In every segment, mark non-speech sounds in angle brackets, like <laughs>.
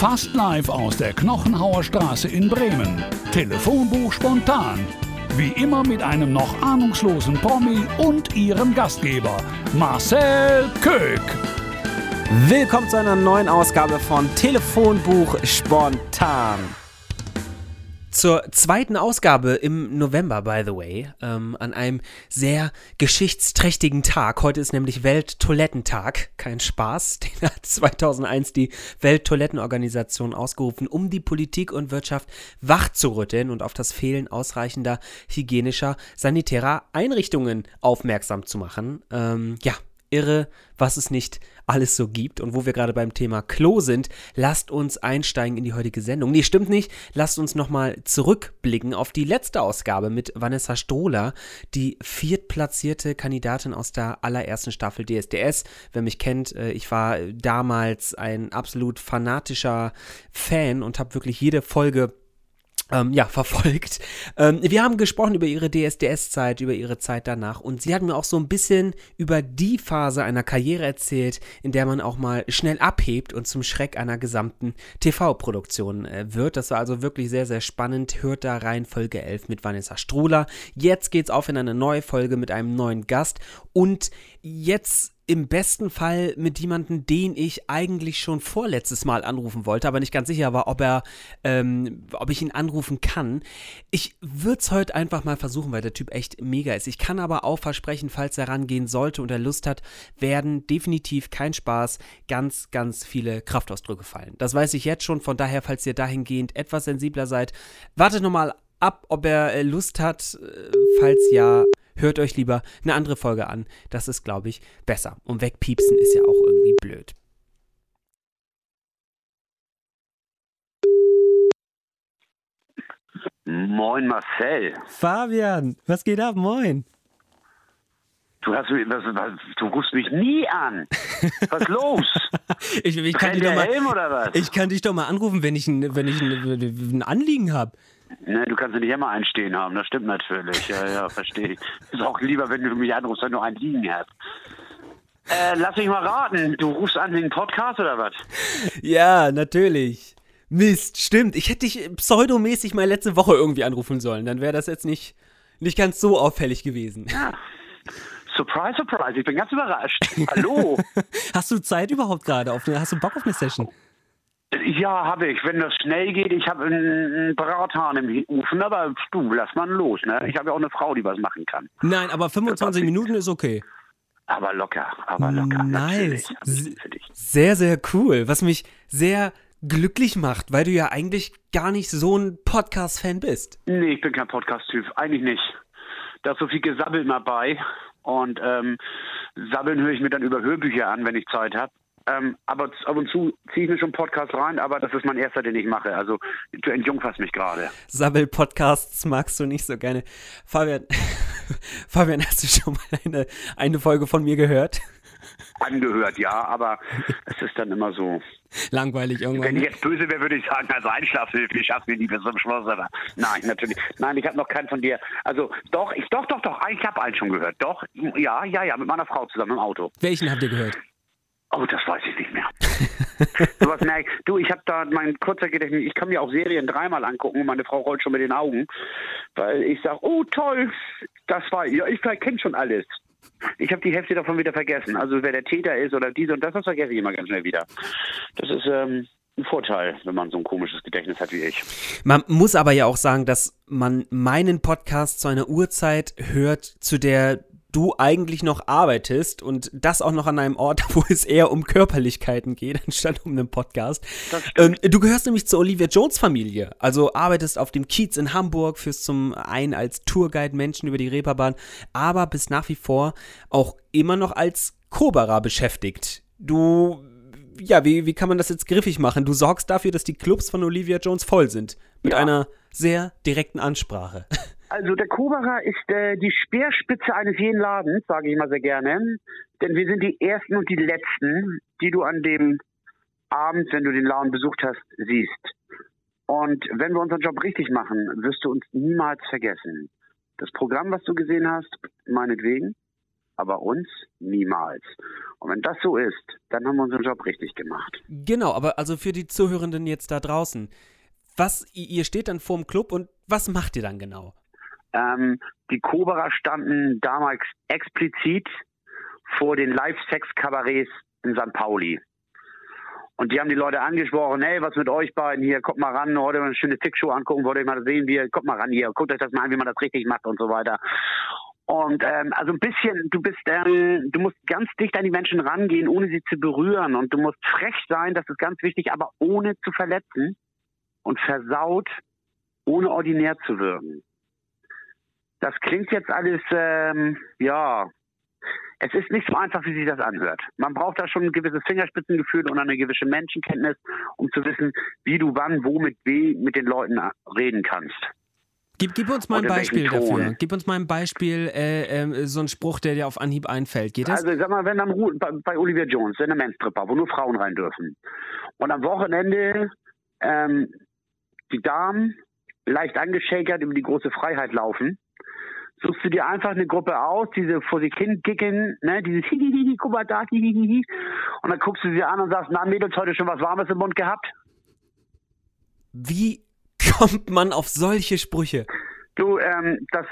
Fast live aus der Knochenhauer Straße in Bremen. Telefonbuch spontan. Wie immer mit einem noch ahnungslosen Promi und ihrem Gastgeber, Marcel Köck. Willkommen zu einer neuen Ausgabe von Telefonbuch spontan. Zur zweiten Ausgabe im November, by the way, ähm, an einem sehr geschichtsträchtigen Tag. Heute ist nämlich Welttoilettentag. Kein Spaß. <laughs> Den hat 2001 die Welttoilettenorganisation ausgerufen, um die Politik und Wirtschaft wachzurütteln und auf das Fehlen ausreichender hygienischer, sanitärer Einrichtungen aufmerksam zu machen. Ähm, ja, irre, was es nicht alles so gibt. Und wo wir gerade beim Thema Klo sind, lasst uns einsteigen in die heutige Sendung. Nee, stimmt nicht. Lasst uns nochmal zurückblicken auf die letzte Ausgabe mit Vanessa Strohler, die viertplatzierte Kandidatin aus der allerersten Staffel DSDS. Wer mich kennt, äh, ich war damals ein absolut fanatischer Fan und habe wirklich jede Folge ähm, ja, <laughs> verfolgt. Ähm, wir haben gesprochen über ihre DSDS-Zeit, über ihre Zeit danach und sie hat mir auch so ein bisschen über die Phase einer Karriere erzählt, in der man auch mal schnell abhebt und zum Schreck einer gesamten TV-Produktion äh, wird. Das war also wirklich sehr, sehr spannend. Hört da rein, Folge 11 mit Vanessa Strohler. Jetzt geht's auf in eine neue Folge mit einem neuen Gast und jetzt im besten Fall mit jemandem, den ich eigentlich schon vorletztes Mal anrufen wollte, aber nicht ganz sicher war, ob er, ähm, ob ich ihn anrufen kann. Ich würde es heute einfach mal versuchen, weil der Typ echt mega ist. Ich kann aber auch versprechen, falls er rangehen sollte und er Lust hat, werden definitiv kein Spaß ganz, ganz viele Kraftausdrücke fallen. Das weiß ich jetzt schon, von daher, falls ihr dahingehend etwas sensibler seid, wartet nochmal ab, ob er äh, Lust hat. Äh, falls ja, hört euch lieber eine andere Folge an. Das ist, glaube ich, besser. Und wegpiepsen ist ja auch irgendwie blöd. Moin Marcel. Fabian, was geht ab? Moin. Du hast mich, was, was, du rufst mich nie an. Was ist los? <laughs> ich, ich, kann dich der doch mal, Helm oder was? ich kann dich doch mal anrufen, wenn ich ein, wenn ich ein, ein Anliegen habe. Ne, du kannst ja nicht immer einstehen haben, das stimmt natürlich. Ja, ja, verstehe ich. Ist auch lieber, wenn du mich anrufst, wenn du ein Liegen hast. Äh, lass mich mal raten, du rufst an wegen Podcast oder was? Ja, natürlich. Mist, stimmt. Ich hätte dich pseudomäßig mal letzte Woche irgendwie anrufen sollen. Dann wäre das jetzt nicht, nicht ganz so auffällig gewesen. Ja. Surprise, surprise, ich bin ganz überrascht. Hallo. <laughs> Hast du Zeit überhaupt gerade? Hast du Bock auf eine Session? Ja, habe ich. Wenn das schnell geht, ich habe einen Brathahn im Ofen, aber du, lass mal los, ne? Ich habe ja auch eine Frau, die was machen kann. Nein, aber 25 Minuten ist okay. Aber locker, aber locker. natürlich. Nice. Sehr, sehr cool. Was mich sehr glücklich macht, weil du ja eigentlich gar nicht so ein Podcast-Fan bist. Nee, ich bin kein Podcast-Typ. Eigentlich nicht. Da ist so viel gesabbelt mal bei. Und ähm, sabbeln höre ich mir dann über Hörbücher an, wenn ich Zeit habe. Ähm, aber ab und zu ziehe ich mir schon Podcast rein, aber das ist mein erster, den ich mache. Also du entjungferst mich gerade. Sabbel-Podcasts magst du nicht so gerne. Fabian, <laughs> Fabian, hast du schon mal eine, eine Folge von mir gehört? Angehört, ja, aber es ist dann immer so. Langweilig irgendwann. Wenn ich jetzt böse wäre, würde ich sagen, also Einschlafhilfe, ich schaffe mir nie bis zum Schluss. Aber nein, natürlich. Nein, ich habe noch keinen von dir. Also doch, ich doch, doch, doch. Ich habe einen schon gehört. Doch, ja, ja, ja, mit meiner Frau zusammen im Auto. Welchen habt ihr gehört? Oh, das weiß ich nicht mehr. <laughs> Sowas merk Du, ich habe da mein kurzer Gedächtnis, ich kann mir auch Serien dreimal angucken und meine Frau rollt schon mit den Augen, weil ich sage, oh toll, das war, ja, ich kenne schon alles. Ich habe die Hälfte davon wieder vergessen. Also wer der Täter ist oder diese und das, das vergesse ich immer ganz schnell wieder. Das ist ähm, ein Vorteil, wenn man so ein komisches Gedächtnis hat wie ich. Man muss aber ja auch sagen, dass man meinen Podcast zu einer Uhrzeit hört, zu der du eigentlich noch arbeitest und das auch noch an einem Ort, <laughs> wo es eher um Körperlichkeiten geht, anstatt um einen Podcast. Ähm, du gehörst nämlich zur Olivia Jones Familie, also arbeitest auf dem Kiez in Hamburg, führst zum einen als Tourguide Menschen über die Reeperbahn, aber bist nach wie vor auch immer noch als Koberer beschäftigt. Du, ja, wie, wie kann man das jetzt griffig machen? Du sorgst dafür, dass die Clubs von Olivia Jones voll sind. Mit Ja. einer sehr direkten Ansprache. <laughs> Also der Koberer ist äh, die Speerspitze eines jeden Ladens, sage ich mal sehr gerne. Denn wir sind die Ersten und die Letzten, die du an dem Abend, wenn du den Laden besucht hast, siehst. Und wenn wir unseren Job richtig machen, wirst du uns niemals vergessen. Das Programm, was du gesehen hast, meinetwegen. aber uns niemals. Und wenn das so ist, dann haben wir unseren Job richtig gemacht. Genau, aber also für die Zuhörenden jetzt da draußen, was, ihr steht dann vorm Club und was macht ihr dann genau? Ähm, die Cobra standen damals explizit vor den Live-Sex-Kabarets in St. Pauli. Und die haben die Leute angesprochen, hey, was mit euch beiden hier, kommt mal ran, heute mal eine schöne Fickshow angucken, wollt ihr mal sehen, wie, kommt mal ran hier, guckt euch das mal an, wie man das richtig macht und so weiter. Und ähm, also ein bisschen, du bist, ähm, du musst ganz dicht an die Menschen rangehen, ohne sie zu berühren. Und du musst frech sein, das ist ganz wichtig, aber ohne zu verletzen und versaut, ohne ordinär zu wirken. Das klingt jetzt alles, ähm, ja, es ist nicht so einfach, wie sich das anhört. Man braucht da schon ein gewisses Fingerspitzengefühl und eine gewisse Menschenkenntnis, um zu wissen, wie du wann, wo, mit wem mit den Leuten reden kannst. Gib, gib, uns mal ein Beispiel dafür. Gib uns mal ein Beispiel, äh, äh, so ein Spruch, der dir auf Anhieb einfällt. Geht das? Also, sag mal, wenn am bei, bei Olivia Jones, in der Men's Stripper, wo nur Frauen rein dürfen. Und am Wochenende ähm, die Damen leicht angeschäkert über die große Freiheit laufen, suchst du dir einfach eine Gruppe aus, diese vor sich hin gicken, ne, dieses Hihihihi, guck mal da, hihihihi. Und dann guckst du sie an und sagst, na Mädels, heute schon was Warmes im Mund gehabt? Wie kommt man auf solche Sprüche? Du, ähm, das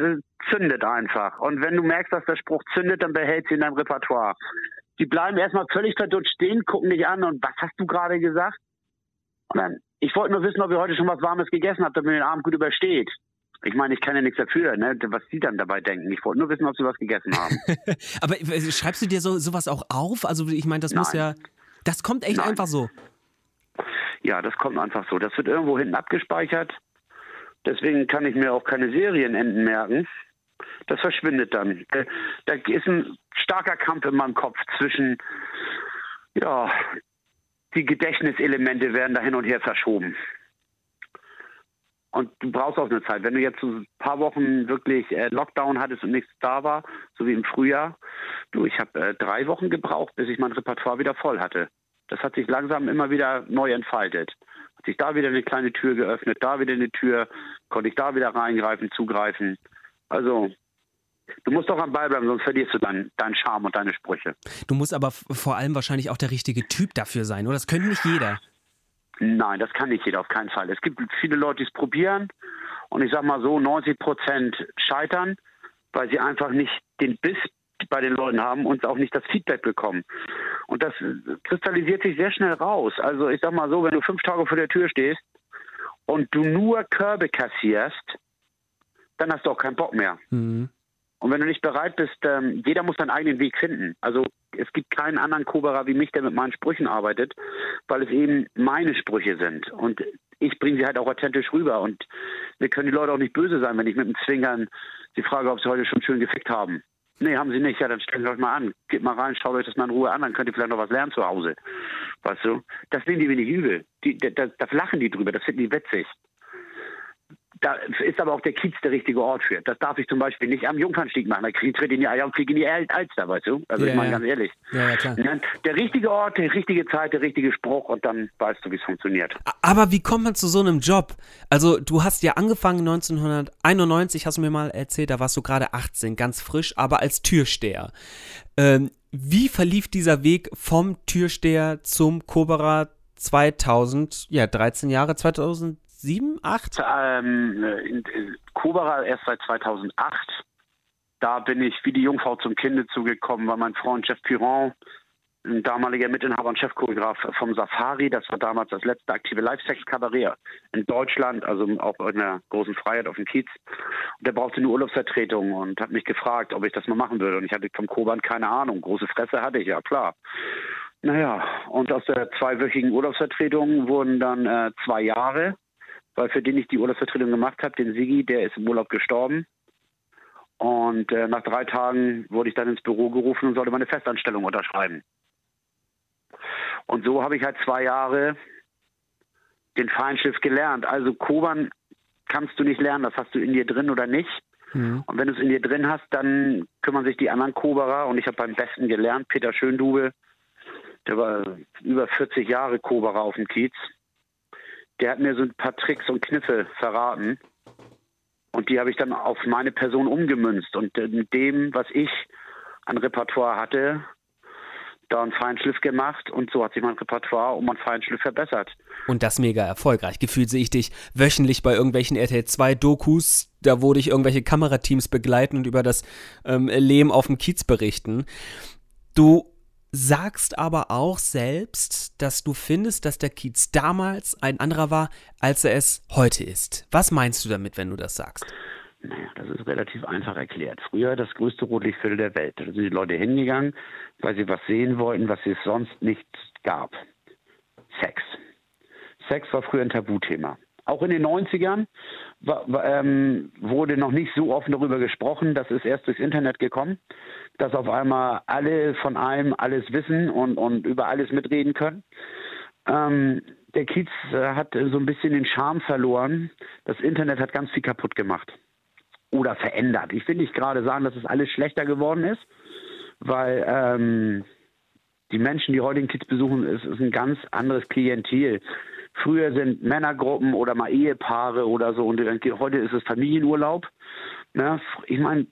zündet einfach. Und wenn du merkst, dass der Spruch zündet, dann behält sie in deinem Repertoire. Die bleiben erstmal völlig verdutscht stehen, gucken dich an und was hast du gerade gesagt? Und dann, ich wollte nur wissen, ob ihr heute schon was Warmes gegessen habt, damit ihr den Abend gut übersteht. Ich meine, ich kann ja nichts dafür, ne, was sie dann dabei denken. Ich wollte nur wissen, ob sie was gegessen haben. <laughs> Aber äh, schreibst du dir so sowas auch auf? Also ich meine, das Nein. muss ja, das kommt echt Nein. einfach so. Ja, das kommt einfach so. Das wird irgendwo hinten abgespeichert. Deswegen kann ich mir auch keine Serienenden merken. Das verschwindet dann. Da ist ein starker Kampf in meinem Kopf zwischen, ja, die Gedächtniselemente werden da hin und her verschoben. Und du brauchst auch eine Zeit. Wenn du jetzt so ein paar Wochen wirklich äh, Lockdown hattest und nichts da war, so wie im Frühjahr, du, ich habe äh, drei Wochen gebraucht, bis ich mein Repertoire wieder voll hatte. Das hat sich langsam immer wieder neu entfaltet. Hat sich da wieder eine kleine Tür geöffnet, da wieder eine Tür, konnte ich da wieder reingreifen, zugreifen. Also Du musst doch am Ball bleiben, sonst verlierst du deinen, deinen Charme und deine Sprüche. Du musst aber vor allem wahrscheinlich auch der richtige Typ dafür sein, oder? Das könnte nicht jeder. Nein, das kann nicht jeder, auf keinen Fall. Es gibt viele Leute, die es probieren und ich sag mal so, 90 Prozent scheitern, weil sie einfach nicht den Biss bei den Leuten haben und auch nicht das Feedback bekommen. Und das kristallisiert sich sehr schnell raus. Also ich sag mal so, wenn du fünf Tage vor der Tür stehst und du nur Körbe kassierst, dann hast du auch keinen Bock mehr. Mhm. Und wenn du nicht bereit bist, ähm, jeder muss seinen eigenen Weg finden. Also es gibt keinen anderen Koberer wie mich, der mit meinen Sprüchen arbeitet, weil es eben meine Sprüche sind. Und ich bringe sie halt auch authentisch rüber. Und wir können die Leute auch nicht böse sein, wenn ich mit dem Zwingern sie frage, ob sie heute schon schön gefickt haben. Nee, haben sie nicht. Ja, dann stellt euch mal an. Geht mal rein, schaut euch das mal in Ruhe an, dann könnt ihr vielleicht noch was lernen zu Hause. Weißt du? Das nehmen die nicht übel. Die, da, da, da lachen die drüber, das finden die witzig da ist aber auch der Kiez der richtige Ort für. Das darf ich zum Beispiel nicht am Jungfernstieg machen. Da kriege ich Tritt in die Eier und fliege in die Alster, weißt du? Also yeah, ich meine ganz ehrlich. Ja, ja, klar. Der richtige Ort, die richtige Zeit, der richtige Spruch und dann weißt du, wie es funktioniert. Aber wie kommt man zu so einem Job? Also du hast ja angefangen 1991, hast du mir mal erzählt, da warst du gerade 18, ganz frisch, aber als Türsteher. Ähm, wie verlief dieser Weg vom Türsteher zum Koberer 2000, ja 13 Jahre, 2000? Sieben, acht? Ähm, in, in Kobara erst seit 2008. Da bin ich wie die Jungfrau zum Kinde zugekommen, weil mein Freund Jeff Piron, ein damaliger Mitinhaber und Chefchoreograf vom Safari, das war damals das letzte aktive Live-Sex-Kabarett in Deutschland, also auch in der großen Freiheit auf dem Kiez. Und der brauchte eine Urlaubsvertretung und hat mich gefragt, ob ich das mal machen würde. Und ich hatte vom Koban keine Ahnung. Große Fresse hatte ich, ja klar. Naja, und aus der zweiwöchigen Urlaubsvertretung wurden dann äh, zwei Jahre weil für den ich die Urlaubsvertretung gemacht habe, den Sigi, der ist im Urlaub gestorben. Und äh, nach drei Tagen wurde ich dann ins Büro gerufen und sollte meine Festanstellung unterschreiben. Und so habe ich halt zwei Jahre den Feinschiff gelernt. Also Koban kannst du nicht lernen, das hast du in dir drin oder nicht. Mhm. Und wenn du es in dir drin hast, dann kümmern sich die anderen Koberer. Und ich habe beim Besten gelernt, Peter Schöndube, der war über 40 Jahre Koberer auf dem Kiez der hat mir so ein paar Tricks und Kniffe verraten. Und die habe ich dann auf meine Person umgemünzt. Und mit dem, was ich an Repertoire hatte, da einen Feinschliff gemacht und so hat sich mein Repertoire um einen Feinschliff verbessert. Und das mega erfolgreich. Gefühlt sehe ich dich wöchentlich bei irgendwelchen RTL 2 Dokus, da wurde ich irgendwelche Kamerateams begleiten und über das ähm, Leben auf dem Kiez berichten. Du sagst aber auch selbst, dass du findest, dass der Kiez damals ein anderer war, als er es heute ist. Was meinst du damit, wenn du das sagst? Naja, das ist relativ einfach erklärt. Früher das größte Rotlichtviertel der Welt. Da sind die Leute hingegangen, weil sie was sehen wollten, was es sonst nicht gab. Sex. Sex war früher ein Tabuthema. Auch in den 90ern war, ähm, wurde noch nicht so offen darüber gesprochen. Das ist erst durchs Internet gekommen, dass auf einmal alle von einem alles wissen und, und über alles mitreden können. Ähm, der Kiez äh, hat so ein bisschen den Charme verloren. Das Internet hat ganz viel kaputt gemacht oder verändert. Ich will nicht gerade sagen, dass es alles schlechter geworden ist, weil ähm, die Menschen, die heute den Kids besuchen, ist, ist ein ganz anderes Klientel. Früher sind Männergruppen oder mal Ehepaare oder so und heute ist es Familienurlaub. Ne? Ich meine,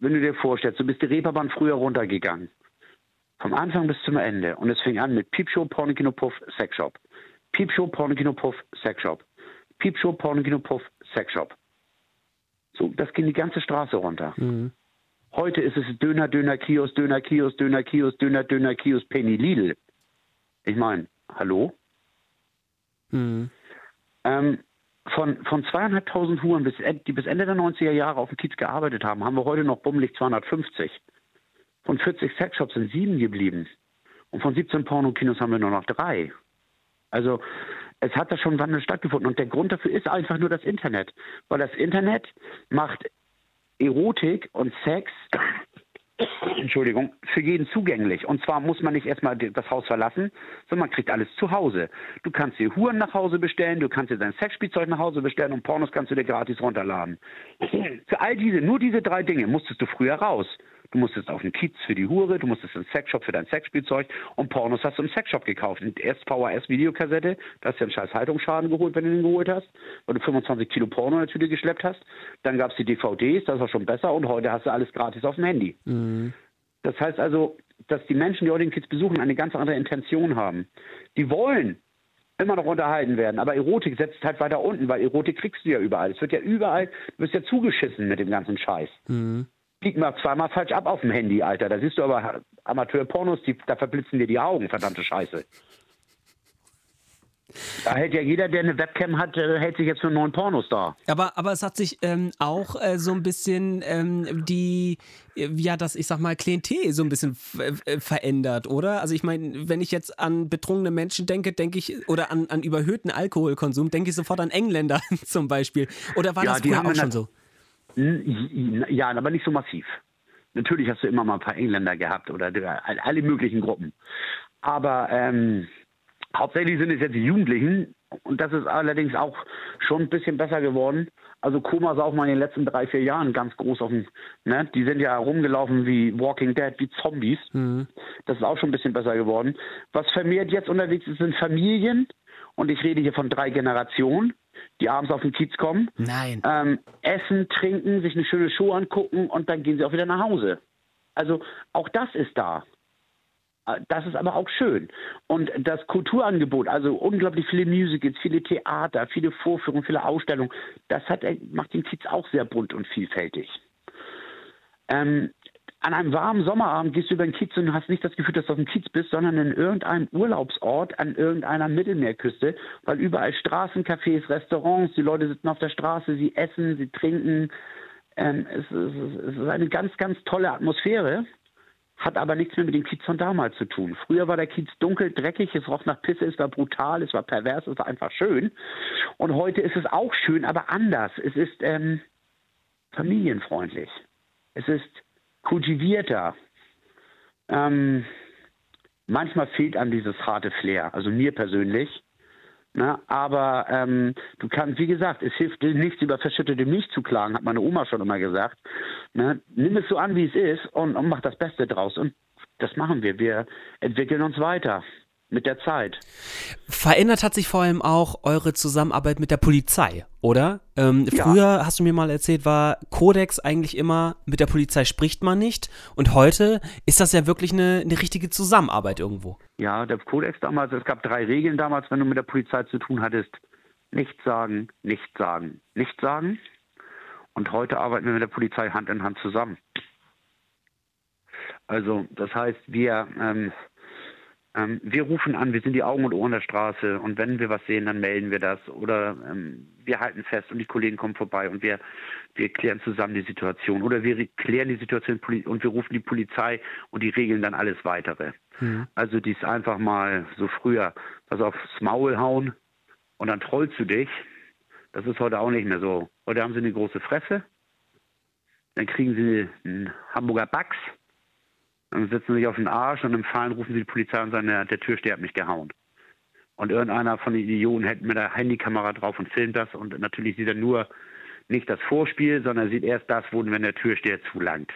wenn du dir vorstellst, du bist die Reeperbahn früher runtergegangen. Vom Anfang bis zum Ende. Und es fing an mit Piepshow, Pornokino, Puff, Sexshop. Piepshow, Pornokino, Puff, Sexshop. Piepshow, Pornokino, Puff, Sexshop. So, das ging die ganze Straße runter. Mhm. Heute ist es Döner, Döner, Kiosk, Döner, Kiosk, Döner, Kiosk, Döner, Döner, Kiosk, Penny Lidl. Ich meine, hallo? Mhm. Ähm, von, von zweieinhalbtausend Huren, bis, die bis Ende der 90er Jahre auf dem Kiez gearbeitet haben, haben wir heute noch bummelig 250. Von 40 Sexshops sind sieben geblieben. Und von 17 Pornokinos haben wir nur noch drei. Also es hat da schon Wandel stattgefunden. Und der Grund dafür ist einfach nur das Internet. Weil das Internet macht Erotik und Sex, Entschuldigung, für jeden zugänglich. Und zwar muss man nicht erstmal das Haus verlassen, sondern man kriegt alles zu Hause. Du kannst dir Huren nach Hause bestellen, du kannst dir dein Sexspielzeug nach Hause bestellen und Pornos kannst du dir gratis runterladen. für all diese, nur diese drei Dinge musstest du früher raus. Du musstest auf den Kiez für die Hure, du musstest einen Sexshop für dein Sexspielzeug und Pornos hast du im Sexshop gekauft. Und erst VHS-Videokassette, da hast du einen scheiß Haltungsschaden geholt, wenn du den geholt hast, weil du 25 Kilo Porno in der Tüte geschleppt hast. Dann gab es die DVDs, das war schon besser und heute hast du alles gratis auf dem Handy. Mhm. Das heißt also, dass die Menschen, die heute den Kiez besuchen, eine ganz andere Intention haben. Die wollen immer noch unterhalten werden. Aber Erotik setzt halt weiter unten, weil Erotik kriegst du ja überall. Es wird ja überall, du wirst ja zugeschissen mit dem ganzen Scheiß. Mhm bieg mal zweimal falsch ab auf dem Handy, Alter. Da siehst du aber Amateurpornos, die, da verblitzen dir die Augen, verdammte Scheiße. Da hält ja jeder, der eine Webcam hat, äh, hält sich jetzt für neuen Pornos da. Aber, aber es hat sich ähm, auch äh, so ein bisschen ähm, die, äh, ja, das, ich sag mal, Klientel so ein bisschen äh, verändert, oder? Also ich meine, wenn ich jetzt an betrunkene Menschen denke, denke ich, oder an, an überhöhten Alkoholkonsum, denke ich sofort an Engländer <laughs> zum Beispiel. Oder war ja, das früher auch schon so? Ja, aber nicht so massiv. Natürlich hast du immer mal ein paar Engländer gehabt oder alle möglichen Gruppen. Aber ähm, hauptsächlich sind es jetzt die Jugendlichen und das ist allerdings auch schon ein bisschen besser geworden. Also Koma sah auch mal in den letzten drei, vier Jahren ganz groß auf dem, ne? Die sind ja rumgelaufen wie Walking Dead, wie Zombies. Mhm. Das ist auch schon ein bisschen besser geworden. Was vermehrt jetzt unterwegs ist, sind Familien. Und ich rede hier von drei Generationen die abends auf den Kiez kommen. Nein. Ähm, essen, trinken, sich eine schöne Show angucken und dann gehen sie auch wieder nach Hause. Also auch das ist da. Äh, das ist aber auch schön. Und das Kulturangebot, also unglaublich viele Musicals, viele Theater, viele Vorführungen, viele Ausstellungen, das hat, macht den Kiez auch sehr bunt und vielfältig. Ähm, an einem warmen Sommerabend gehst du über den Kiez und hast nicht das Gefühl, dass du auf dem Kiez bist, sondern in irgendeinem Urlaubsort an irgendeiner Mittelmeerküste, weil überall Straßencafés, Restaurants, die Leute sitzen auf der Straße, sie essen, sie trinken. Ähm, es, ist, es ist eine ganz, ganz tolle Atmosphäre, hat aber nichts mehr mit dem Kiez von damals zu tun. Früher war der Kiez dunkel, dreckig, es roch nach Pisse, es war brutal, es war pervers, es war einfach schön. Und heute ist es auch schön, aber anders. Es ist ähm, familienfreundlich. Es ist kultivierter. Ähm, manchmal fehlt an dieses harte Flair, also mir persönlich. Ne? Aber ähm, du kannst, wie gesagt, es hilft dir nichts, über verschüttete Milch zu klagen, hat meine Oma schon immer gesagt. Ne? Nimm es so an, wie es ist und, und mach das Beste draus. Und das machen wir. Wir entwickeln uns weiter. Mit der Zeit. Verändert hat sich vor allem auch eure Zusammenarbeit mit der Polizei, oder? Ähm, Ja. Früher, hast du mir mal erzählt, war Kodex eigentlich immer, mit der Polizei spricht man nicht. Und heute ist das ja wirklich eine, eine richtige Zusammenarbeit irgendwo. Ja, der Kodex damals, es gab drei Regeln damals, wenn du mit der Polizei zu tun hattest. Nichts sagen, nichts sagen, nichts sagen. Und heute arbeiten wir mit der Polizei Hand in Hand zusammen. Also, das heißt, wir, ähm, ähm, wir rufen an, wir sind die Augen und Ohren der Straße und wenn wir was sehen, dann melden wir das. Oder ähm, wir halten fest und die Kollegen kommen vorbei und wir, wir klären zusammen die Situation. Oder wir klären die Situation und wir rufen die Polizei und die regeln dann alles weitere. Also dies einfach mal so früher, was aufs Maul hauen und dann trollst du dich. Das ist heute auch nicht mehr so. Heute haben sie eine große Fresse, dann kriegen sie einen Hamburger Bax, dann setzen sie sich auf den Arsch und im Fallen rufen sie die Polizei und sagen, der, der Türsteher hat mich gehauen. Und irgendeiner von den Idioten hält mit der Handykamera drauf und filmt das und natürlich sieht er nur nicht das Vorspiel, sondern er sieht erst das, wo, wenn der Türsteher zulangt.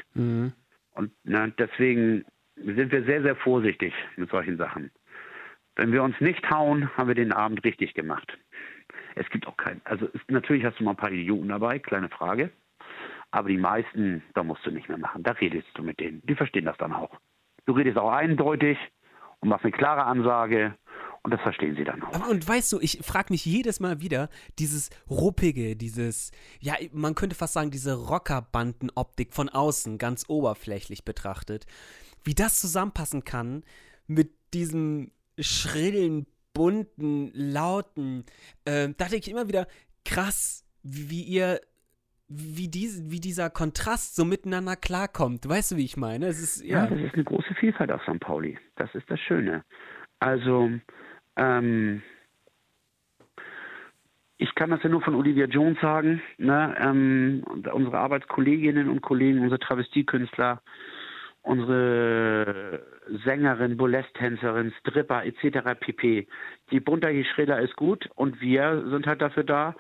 Und na, deswegen sind wir sehr, sehr vorsichtig mit solchen Sachen. Wenn wir uns nicht hauen, haben wir den Abend richtig gemacht. Es gibt auch keinen. Also es, natürlich hast du mal ein paar Idioten dabei, kleine Frage. Aber die meisten, da musst du nicht mehr machen. Da redest du mit denen. Die verstehen das dann auch. Du redest auch eindeutig und machst eine klare Ansage und das verstehen sie dann auch. Und weißt du, ich frage mich jedes Mal wieder, dieses ruppige, dieses, ja, man könnte fast sagen, diese Rockerbanden-Optik von außen, ganz oberflächlich betrachtet, wie das zusammenpassen kann mit diesem schrillen, bunten, lauten, äh, da denke ich immer wieder, krass, wie ihr, wie, diese, wie dieser Kontrast so miteinander klarkommt. Weißt du, wie ich meine? Es ist, Ja, ja. das ist eine große Vielfalt auf St. Pauli. Das ist das Schöne. Also, ähm, ich kann das ja nur von Olivia Jones sagen. Ne? Ähm, unsere Arbeitskolleginnen und Kollegen, unsere Travestiekünstler, unsere Sängerin, Burlesque-Tänzerin, Stripper etc. pp. Je bunter, je schriller ist gut und wir sind halt dafür da,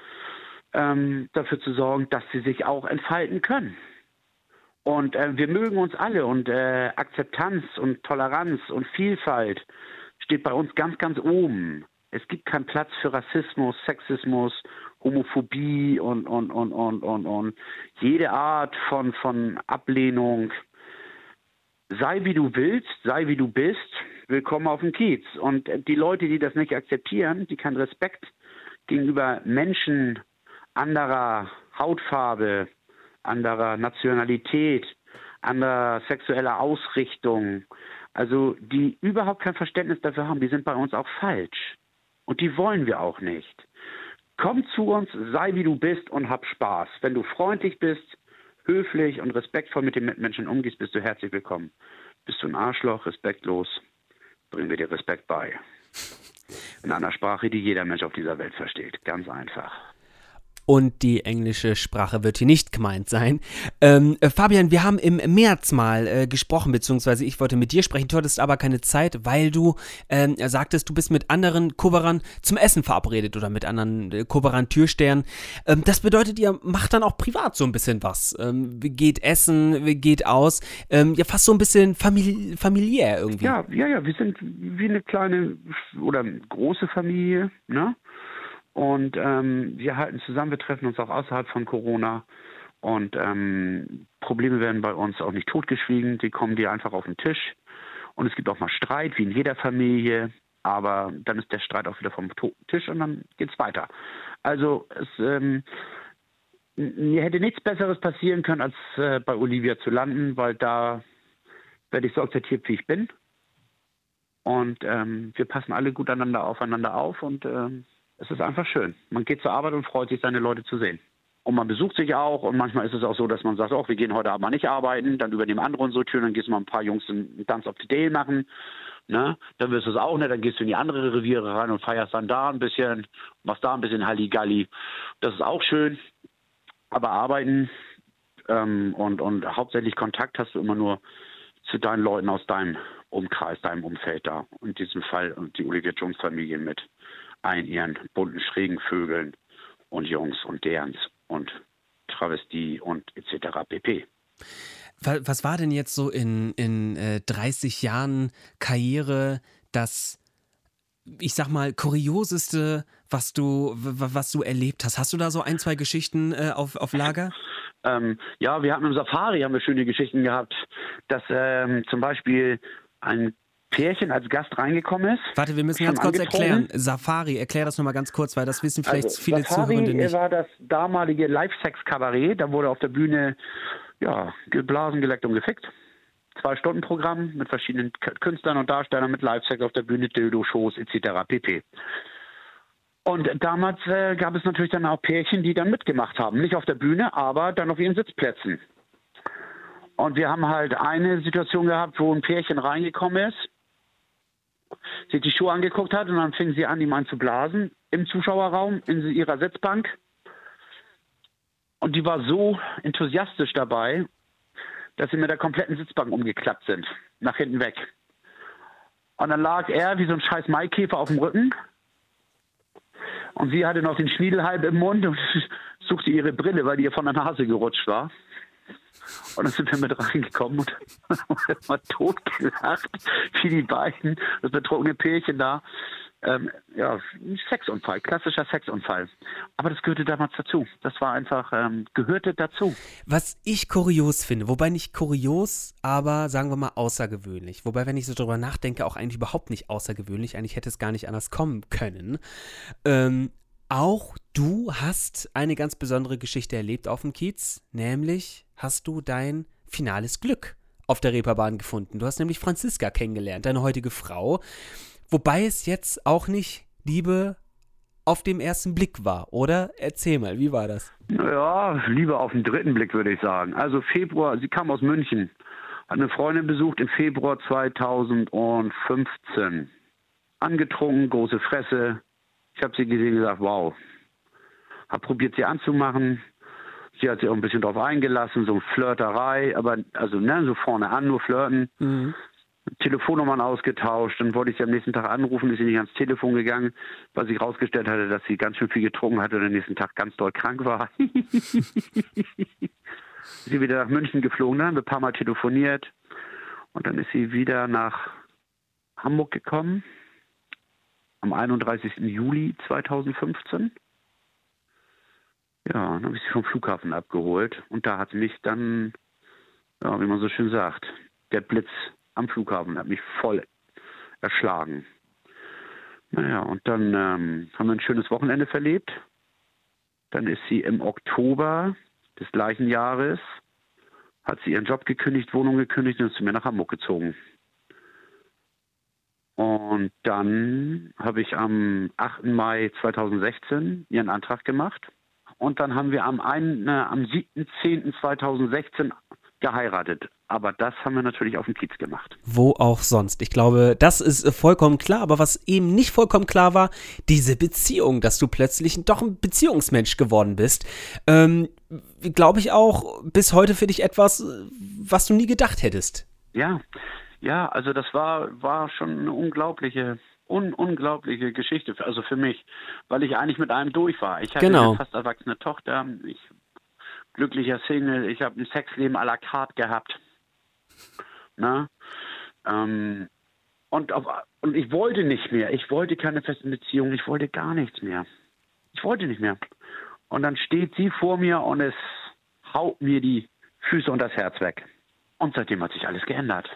ähm, dafür zu sorgen, dass sie sich auch entfalten können. Und äh, wir mögen uns alle und äh, Akzeptanz und Toleranz und Vielfalt steht bei uns ganz, ganz oben. Es gibt keinen Platz für Rassismus, Sexismus, Homophobie und, und, und, und, und, und jede Art von, von Ablehnung. Sei wie du willst, sei wie du bist, willkommen auf dem Kiez. Und äh, die Leute, die das nicht akzeptieren, die keinen Respekt gegenüber Menschen anderer Hautfarbe, anderer Nationalität, anderer sexueller Ausrichtung, also die überhaupt kein Verständnis dafür haben, die sind bei uns auch falsch. Und die wollen wir auch nicht. Komm zu uns, sei wie du bist und hab Spaß. Wenn du freundlich bist, höflich und respektvoll mit den Mitmenschen umgehst, bist du herzlich willkommen. Bist du ein Arschloch, respektlos, bringen wir dir Respekt bei. In einer Sprache, die jeder Mensch auf dieser Welt versteht. Ganz einfach. Und die englische Sprache wird hier nicht gemeint sein. Ähm, äh, Fabian, wir haben im März mal äh, gesprochen, beziehungsweise ich wollte mit dir sprechen. Du hattest aber keine Zeit, weil du ähm, sagtest, du bist mit anderen Koverern zum Essen verabredet oder mit anderen äh, Koveran-Türstern. Ähm, das bedeutet, ihr macht dann auch privat so ein bisschen was. Ähm, geht essen, geht aus. Ähm, ja, fast so ein bisschen famili familiär irgendwie. Ja, ja, ja, wir sind wie eine kleine oder große Familie, ne? Und ähm, wir halten zusammen, wir treffen uns auch außerhalb von Corona. Und ähm, Probleme werden bei uns auch nicht totgeschwiegen, die kommen dir einfach auf den Tisch. Und es gibt auch mal Streit, wie in jeder Familie. Aber dann ist der Streit auch wieder vom Tisch und dann geht's weiter. Also es ähm, mir hätte nichts Besseres passieren können, als äh, bei Olivia zu landen, weil da werde ich so akzeptiert, wie ich bin. Und ähm, wir passen alle gut einander aufeinander auf und ähm, es ist einfach schön. Man geht zur Arbeit und freut sich, seine Leute zu sehen. Und man besucht sich auch und manchmal ist es auch so, dass man sagt, oh, wir gehen heute Abend mal nicht arbeiten, dann übernehmen andere unsere Türen, dann gehst du mal ein paar Jungs einen Dance of the Day machen. Ne? Dann wirst du es auch nicht, dann gehst du in die andere Reviere rein und feierst dann da ein bisschen, machst da ein bisschen Halligalli. Das ist auch schön. Aber arbeiten ähm, und, und hauptsächlich Kontakt hast du immer nur zu deinen Leuten aus deinem Umkreis, deinem Umfeld da. In diesem Fall die Olivia Jones Familie mit allen ihren bunten, schrägen Vögeln und Jungs und derens und Travestie und etc. pp. Wa- Was war denn jetzt so in, in äh, 30 Jahren Karriere das ich sag mal, kurioseste, was du, was du erlebt hast? Hast du da so ein, zwei Geschichten äh, auf, auf Lager? <laughs> Ähm, ja, wir hatten im Safari haben wir schöne Geschichten gehabt, dass ähm, zum Beispiel ein Pärchen als Gast reingekommen ist. Warte, wir müssen ganz kurz erklären. Safari, erklär das nochmal ganz kurz, weil das wissen vielleicht also, viele Safari Zuhörende nicht. war das damalige Live-Sex-Kabarett. Da wurde auf der Bühne ja, geblasen, geleckt und gefickt. Zwei Stunden Programm mit verschiedenen Künstlern und Darstellern mit Live-Sex auf der Bühne, Dildo-Shows etc. pp. Und damals äh, gab es natürlich dann auch Pärchen, die dann mitgemacht haben. Nicht auf der Bühne, aber dann auf ihren Sitzplätzen. Und wir haben halt eine Situation gehabt, wo ein Pärchen reingekommen ist sich die Schuhe angeguckt hat und dann fing sie an, ihm an zu blasen im Zuschauerraum in ihrer Sitzbank. Und die war so enthusiastisch dabei, dass sie mit der kompletten Sitzbank umgeklappt sind, nach hinten weg. Und dann lag er wie so ein scheiß Maikäfer auf dem Rücken. Und sie hatte noch den Schniedel halb im Mund und <laughs> suchte ihre Brille, weil die ihr von der Nase gerutscht war. Und dann sind wir mit reingekommen und <laughs> haben mal totgelacht, wie die beiden, das betrunkene Pärchen da. Ähm, ja, ein Sexunfall, klassischer Sexunfall. Aber das gehörte damals dazu. Das war einfach, ähm, gehörte dazu. Was ich kurios finde, wobei nicht kurios, aber sagen wir mal außergewöhnlich. Wobei, wenn ich so drüber nachdenke, auch eigentlich überhaupt nicht außergewöhnlich. Eigentlich hätte es gar nicht anders kommen können. Ähm, auch du hast eine ganz besondere Geschichte erlebt auf dem Kiez, nämlich hast du dein finales Glück auf der Reeperbahn gefunden. Du hast nämlich Franziska kennengelernt, deine heutige Frau. Wobei es jetzt auch nicht Liebe auf dem ersten Blick war, oder? Erzähl mal, wie war das? Ja, Liebe auf den dritten Blick, würde ich sagen. Also Februar, sie kam aus München, hat eine Freundin besucht im Februar 2015. Angetrunken, große Fresse, ich habe sie gesehen und gesagt, wow. Habe probiert, sie anzumachen. Sie hat sich auch ein bisschen drauf eingelassen, so Flirterei, aber also ne, so vorne an, nur flirten. Mhm. Telefonnummern ausgetauscht, dann wollte ich sie am nächsten Tag anrufen, ist sie nicht ans Telefon gegangen, weil sich herausgestellt hatte, dass sie ganz schön viel getrunken hatte und am nächsten Tag ganz doll krank war. <laughs> sie wieder nach München geflogen, dann haben wir ein paar Mal telefoniert und dann ist sie wieder nach Hamburg gekommen am 31. Juli 2015. Ja, dann habe ich sie vom Flughafen abgeholt und da hat mich dann, ja, wie man so schön sagt, der Blitz am Flughafen hat mich voll erschlagen. Naja, und dann ähm, haben wir ein schönes Wochenende verlebt. Dann ist sie im Oktober des gleichen Jahres, hat sie ihren Job gekündigt, Wohnung gekündigt und ist zu mir nach Hamburg gezogen. Und dann habe ich am 8. Mai 2016 ihren Antrag gemacht. Und dann haben wir am, äh, am 7.10.2016 geheiratet. Aber das haben wir natürlich auf dem Kiez gemacht. Wo auch sonst. Ich glaube, das ist vollkommen klar. Aber was eben nicht vollkommen klar war, diese Beziehung, dass du plötzlich doch ein Beziehungsmensch geworden bist. Ähm, glaube ich auch bis heute für dich etwas, was du nie gedacht hättest. Ja, ja, also das war, war schon eine unglaubliche, un, unglaubliche Geschichte, also für mich, weil ich eigentlich mit einem durch war. Ich hatte genau. eine fast erwachsene Tochter, ich glücklicher Single, ich habe ein Sexleben à la carte gehabt. Na? Ähm, und, auf, und ich wollte nicht mehr. Ich wollte keine festen Beziehungen. Ich wollte gar nichts mehr. Ich wollte nicht mehr. Und dann steht sie vor mir und es haut mir die Füße und das Herz weg. Und seitdem hat sich alles geändert.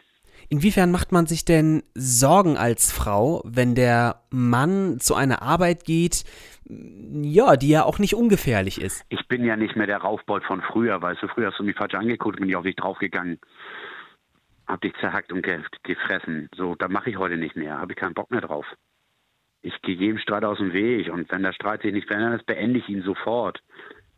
Inwiefern macht man sich denn Sorgen als Frau, wenn der Mann zu einer Arbeit geht, ja, die ja auch nicht ungefährlich ist? Ich bin ja nicht mehr der Raufbold von früher, weißt du, früher hast du mich falsch angeguckt, bin ich auf dich draufgegangen. Hab dich zerhackt und ge gefressen. So, da mache ich heute nicht mehr, habe ich keinen Bock mehr drauf. Ich gehe jedem Streit aus dem Weg und wenn der Streit sich nicht verändert, beende ich ihn sofort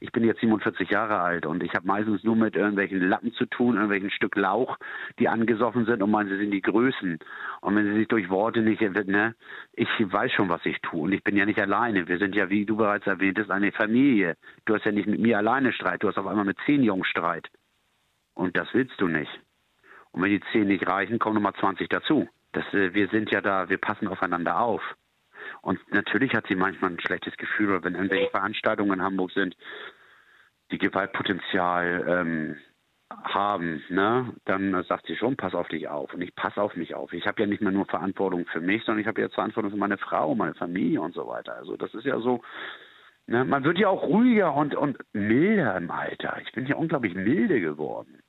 ich bin jetzt 47 Jahre alt und ich habe meistens nur mit irgendwelchen Lappen zu tun, irgendwelchen Stück Lauch, die angesoffen sind und meinen, sie sind die Größen. Und wenn sie sich durch Worte nicht, ne, ich weiß schon, was ich tue und ich bin ja nicht alleine. Wir sind ja, wie du bereits erwähnt hast, eine Familie. Du hast ja nicht mit mir alleine Streit, du hast auf einmal mit zehn Jungs Streit. Und das willst du nicht. Und wenn die zehn nicht reichen, kommen nochmal 20 dazu. Das, äh, wir sind ja da, wir passen aufeinander auf. Und natürlich hat sie manchmal ein schlechtes Gefühl, wenn irgendwelche Veranstaltungen in Hamburg sind, die Gewaltpotenzial ähm, haben, ne, dann sagt sie schon, pass auf dich auf. Und ich passe auf mich auf. Ich habe ja nicht mehr nur Verantwortung für mich, sondern ich habe jetzt Verantwortung für meine Frau, meine Familie und so weiter. Also das ist ja so, ne, man wird ja auch ruhiger und, und milder im Alter. Ich bin ja unglaublich milde geworden.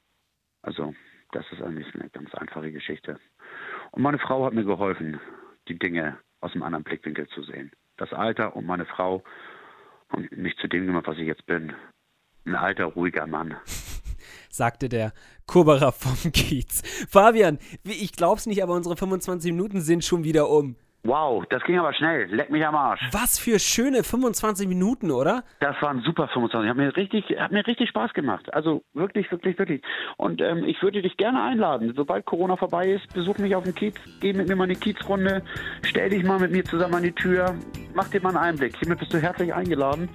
Also das ist eigentlich eine ganz einfache Geschichte. Und meine Frau hat mir geholfen, die Dinge aus einem anderen Blickwinkel zu sehen. Das Alter und meine Frau und mich zu dem gemacht, was ich jetzt bin. Ein alter, ruhiger Mann. <laughs> sagte der Kurberer vom Kiez. Fabian, ich glaub's nicht, aber unsere 25 Minuten sind schon wieder um. Wow, das ging aber schnell. Leck mich am Arsch. Was für schöne 25 Minuten, oder? Das waren super 25. Hat mir richtig, hat mir richtig Spaß gemacht. Also wirklich, wirklich, wirklich. Und ähm, ich würde dich gerne einladen. Sobald Corona vorbei ist, besuch mich auf dem Kiez, geh mit mir mal in die Kiezrunde, stell dich mal mit mir zusammen an die Tür, mach dir mal einen Einblick. Hiermit bist du herzlich eingeladen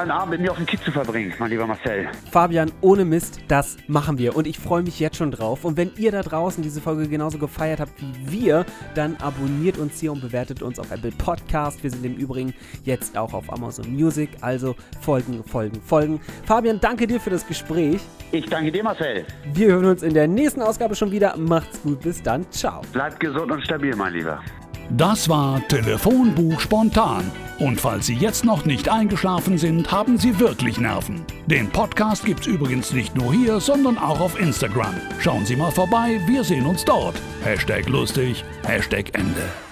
einen Abend mit mir auf dem Kiez zu verbringen, mein lieber Marcel. Fabian, ohne Mist, das machen wir. Und ich freue mich jetzt schon drauf. Und wenn ihr da draußen diese Folge genauso gefeiert habt wie wir, dann abonniert uns hier und bewertet uns auf Apple Podcast. Wir sind im Übrigen jetzt auch auf Amazon Music. Also folgen, folgen, folgen. Fabian, danke dir für das Gespräch. Ich danke dir, Marcel. Wir hören uns in der nächsten Ausgabe schon wieder. Macht's gut, bis dann. Ciao. Bleibt gesund und stabil, mein Lieber. Das war Telefonbuch spontan. Und falls Sie jetzt noch nicht eingeschlafen sind, haben Sie wirklich Nerven. Den Podcast gibt's übrigens nicht nur hier, sondern auch auf Instagram. Schauen Sie mal vorbei, wir sehen uns dort. Hashtag lustig, Hashtag Ende.